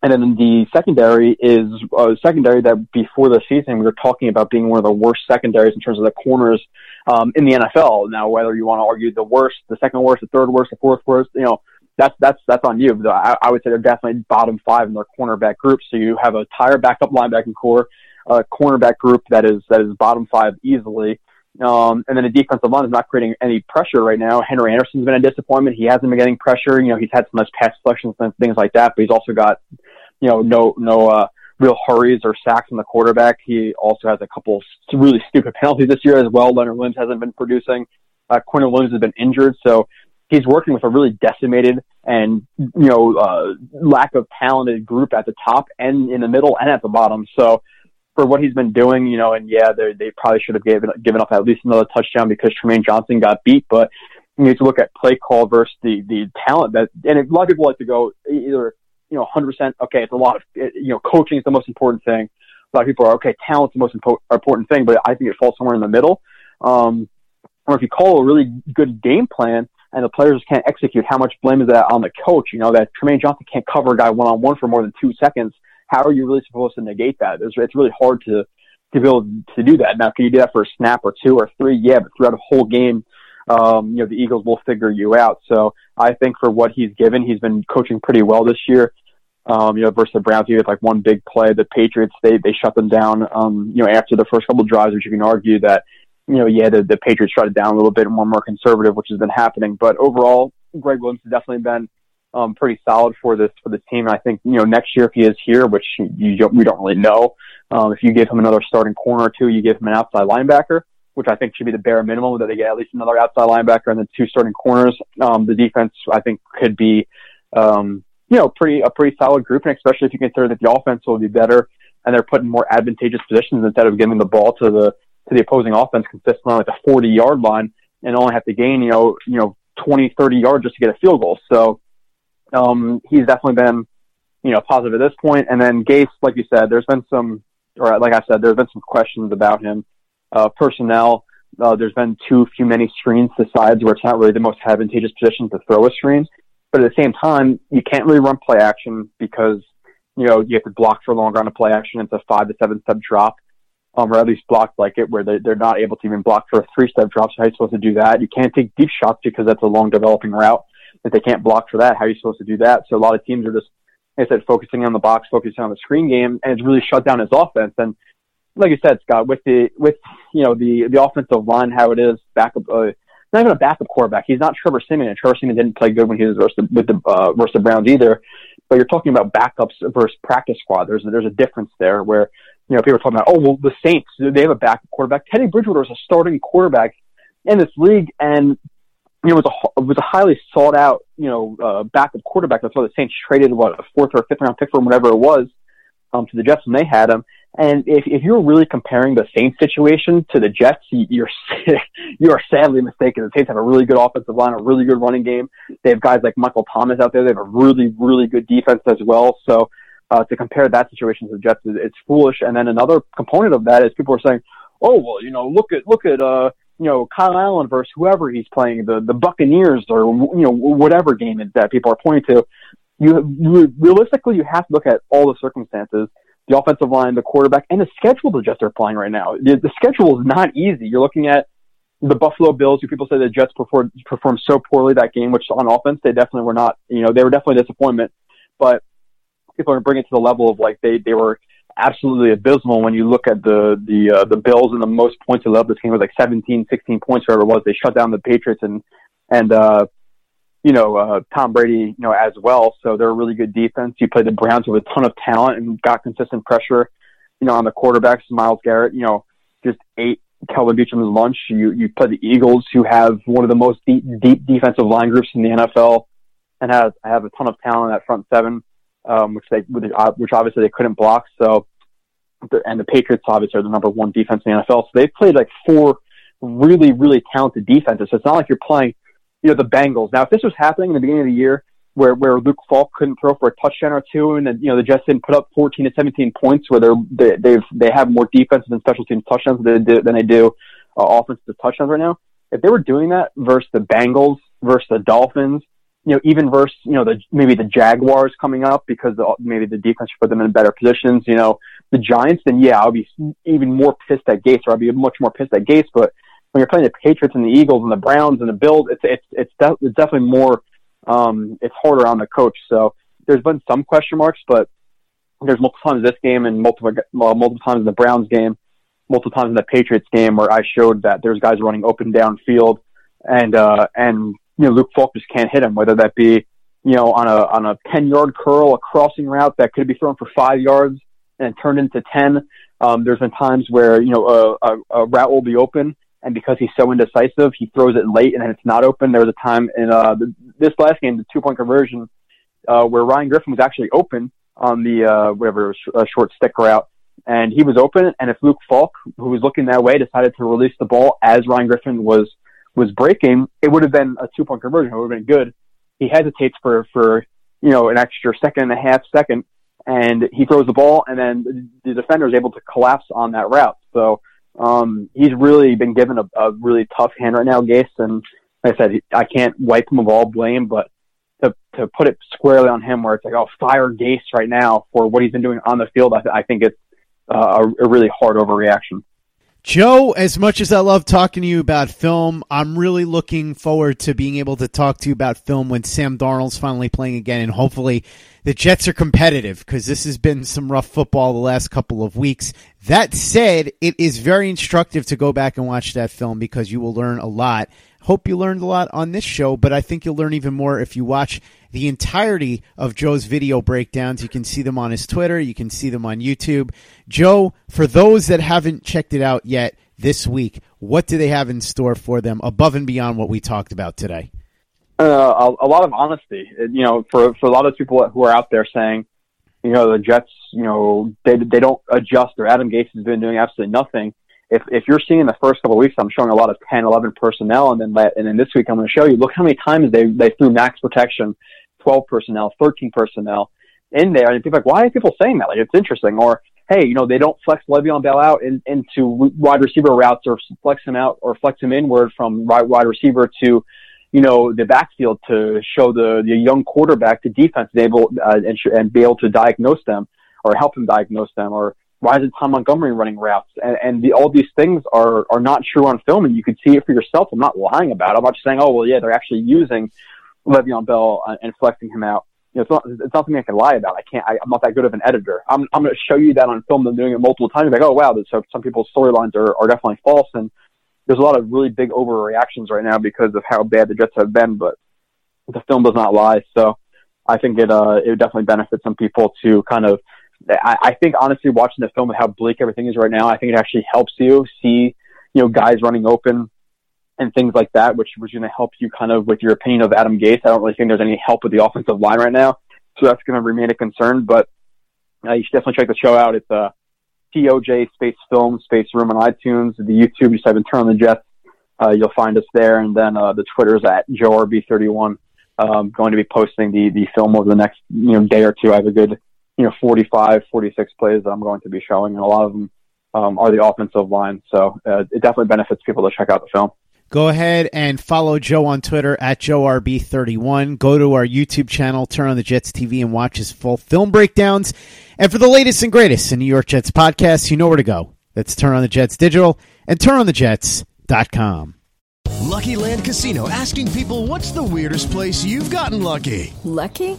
And then the secondary is a secondary that before the season we were talking about being one of the worst secondaries in terms of the corners um, in the NFL. Now, whether you want to argue the worst, the second worst, the third worst, the fourth worst, you know, that's that's that's on you. But I, I would say they're definitely bottom five in their cornerback group. So you have a tire backup linebacking core, a cornerback group that is that is bottom five easily. Um, and then the defensive line is not creating any pressure right now. Henry Anderson's been a disappointment. He hasn't been getting pressure. You know, he's had some nice pass deflections and things like that, but he's also got you know, no no uh, real hurries or sacks on the quarterback. He also has a couple really stupid penalties this year as well. Leonard Williams hasn't been producing. Uh, Quinnen Williams has been injured, so he's working with a really decimated and you know uh, lack of talented group at the top and in the middle and at the bottom. So for what he's been doing, you know, and yeah, they probably should have given given up at least another touchdown because Trumaine Johnson got beat, but you need to look at play call versus the the talent that and a lot of people like to go either you know, 100%, okay, it's a lot of, you know, coaching is the most important thing. A lot of people are, okay, talent's the most impo- important thing, but I think it falls somewhere in the middle. Um, or if you call a really good game plan and the players can't execute, how much blame is that on the coach? You know, that Trumaine Johnson can't cover a guy one on one for more than two seconds. How are you really supposed to negate that? It's, it's really hard to, to be able to do that. Now, can you do that for a snap or two or three? Yeah, but throughout a whole game, um, you know, the Eagles will figure you out. So I think for what he's given, he's been coaching pretty well this year. Um, you know, versus the Browns, he had like one big play. The Patriots, they they shut them down. Um, you know, after the first couple drives, which you can argue that, you know, yeah, the, the Patriots shut it down a little bit and were more conservative, which has been happening. But overall, Gregg Williams has definitely been um, pretty solid for this for this team. And I think you know next year if he is here, which you don't, we don't really know, um, if you give him another starting corner or two, you give him an outside linebacker which I think should be the bare minimum, that they get at least another outside linebacker and then two starting corners. Um, the defense, I think, could be, um, you know, pretty a pretty solid group, and especially if you consider that the offense will be better and they're put in more advantageous positions instead of giving the ball to the to the opposing offense consistently on like the 40 yard line and only have to gain, you know, you know, 20, 30 yards just to get a field goal. So um, he's definitely been, you know, positive at this point. And then Gase, like you said, there's been some, or like I said, there's been some questions about him uh, personnel. Uh, there's been too few many screens to sides where it's not really the most advantageous position to throw a screen. But at the same time, you can't really run play action because you know you have to block for longer on a play action. It's a five to seven step drop, um, or at least block like it where they, they're not able to even block for a three step drop. So how are you supposed to do that? You can't take deep shots because that's a long developing route. If they can't block for that, how are you supposed to do that? So a lot of teams are just, like I said, focusing on the box, focusing on the screen game, and it's really shut down his offense. And like you said, Scott, with the with you know the the offensive line, how it is backup, uh, not even a backup quarterback. He's not Trevor and Trevor Siemian didn't play good when he was versus with the uh, versus the Browns either. But you're talking about backups versus practice squad. There's there's a difference there where you know people are talking about oh well the Saints they have a backup quarterback. Teddy Bridgewater is a starting quarterback in this league, and you know, was a was a highly sought out, you know, uh, backup quarterback. That's why the Saints traded what a fourth or fifth round pick for him, whatever it was, um, to the Jets when they had him. And if, if you're really comparing the Saints situation to the Jets, you're you are sadly mistaken. The Saints have a really good offensive line, a really good running game. They have guys like Michael Thomas out there. They have a really really good defense as well. So uh, to compare that situation to the Jets, it's foolish. And then another component of that is people are saying, oh well, you know, look at look at uh, you know Kyle Allen versus whoever he's playing, the the Buccaneers or you know whatever game that people are pointing to. You, realistically you have to look at all the circumstances the offensive line, the quarterback, and the schedule the Jets are playing right now. The, the schedule is not easy. You're looking at the Buffalo Bills, who people say the Jets performed performed so poorly that game, which on offense they definitely were not. You know, they were definitely a disappointment. But people are bringing it to the level of like they they were absolutely abysmal when you look at the the uh, the Bills and the most points they led this game was like 17, 16 points, whatever it was. They shut down the Patriots and and uh, you know, uh, Tom Brady, you know, as well. So they're a really good defense. You play the Browns with a ton of talent and got consistent pressure, you know, on the quarterbacks. Myles Garrett, you know, just ate Kelvin Beachum's lunch. You you play the Eagles, who have one of the most deep, deep defensive line groups in the NFL, and have have a ton of talent at front seven, um, which they which obviously they couldn't block. So, and the Patriots obviously are the number one defense in the NFL. So they've played like four really really talented defenses. So it's not like you're playing you know, the Bengals. Now, if this was happening in the beginning of the year, where where Luke Falk couldn't throw for a touchdown or two, and then you know the Jets didn't put up 14 to 17 points, where they're they they've they have more defensive and special teams touchdowns than they do, than they do uh, offensive touchdowns right now. If they were doing that versus the Bengals versus the Dolphins, you know, even versus you know the maybe the Jaguars coming up because the, maybe the defense put them in better positions. You know, the Giants, then yeah, I'll be even more pissed at Gase, or I'll be much more pissed at Gase, but when you're playing the Patriots and the Eagles and the Browns and the Bills, it's it's it's, de- it's definitely more um, it's harder on the coach. So there's been some question marks, but there's multiple times this game and multiple well, multiple times in the Browns game, multiple times in the Patriots game where I showed that there's guys running open downfield, and uh, and you know Luke Falk just can't hit him, whether that be you know on a on a ten yard curl, a crossing route that could be thrown for five yards and turned into ten. Um, there's been times where you know a, a, a route will be open and because he's so indecisive, he throws it late and then it's not open. There was a time in uh, the, this last game, the two point conversion, uh, where Ryan Griffin was actually open on the uh, whatever a short stick route, and he was open. And if Luke Falk, who was looking that way, decided to release the ball as Ryan Griffin was was breaking, it would have been a two point conversion. It would have been good. He hesitates for for you know an extra second and a half second, and he throws the ball, and then the defender is able to collapse on that route. So um, he's really been given a, a really tough hand right now, Gase, and like I said, I can't wipe him of all blame, but to to put it squarely on him, where it's like, oh, fire Gase right now for what he's been doing on the field, I, th- I think it's uh, a, a really hard overreaction. Joe, as much as I love talking to you about film, I'm really looking forward to being able to talk to you about film when Sam Darnold's finally playing again, and hopefully the Jets are competitive because this has been some rough football the last couple of weeks. That said, it is very instructive to go back and watch that film because you will learn a lot. Hope you learned a lot on this show, but I think you'll learn even more if you watch the entirety of Joe's video breakdowns. You can see them on his Twitter, you can see them on YouTube. Joe, for those that haven't checked it out yet this week, what do they have in store for them above and beyond what we talked about today? Uh, a, a, lot of honesty. You know, for for a lot of people who are out there saying, you know, the Jets, you know, they they don't adjust, or Adam Gase has been doing absolutely nothing. If if you're seeing the first couple of weeks, I'm showing a lot of 10, 11 personnel, and then let, and then this week I'm going to show you. Look how many times they they threw max protection 12 personnel, 13 personnel in there. And people like, why are people saying that? Like, it's interesting. Or, hey, you know, they don't flex Le'Veon Bell out in, into wide receiver routes or flex him out or flex him inward from wide, wide receiver to, you know, the backfield to show the, the young quarterback the defense able, uh, and, sh- and be able to diagnose them or help him diagnose them or why isn't Tom Montgomery running routes? And, and the, all these things are, are not true on film and you can see it for yourself. I'm not lying about it. I'm not just saying, oh, well, yeah, they're actually using Le'Veon Bell and flexing him out. You know, it's not, it's not something I can lie about. I can't. I, I'm not that good of an editor. I'm, I'm going to show you that on film. Them doing it multiple times. Like, oh wow, so some people's storylines are, are definitely false, and there's a lot of really big overreactions right now because of how bad the Jets have been. But the film does not lie. So I think it uh, it would definitely benefit some people to kind of. I, I think honestly, watching the film with how bleak everything is right now, I think it actually helps you see you know guys running open and things like that, which was going to help you kind of with your opinion of Adam Gase. I don't really think there's any help with the offensive line right now, so that's going to remain a concern. But uh, you should definitely check the show out. It's uh, TOJ Space Film Space Room on iTunes. The YouTube, just type in Turn on the Jets. Uh, you'll find us there, and then uh, the Twitter's at JoeRB31. Um, going to be posting the the film over the next you know day or two. I have a good you know 45, 46 plays that I'm going to be showing, and a lot of them um, are the offensive line. So uh, it definitely benefits people to check out the film. Go ahead and follow Joe on Twitter at JoeRB31. Go to our YouTube channel, turn on the Jets TV, and watch his full film breakdowns. And for the latest and greatest in New York Jets podcasts, you know where to go. That's Turn on the Jets Digital and TurnOnTheJets.com. Lucky Land Casino asking people what's the weirdest place you've gotten lucky? Lucky?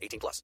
18 plus.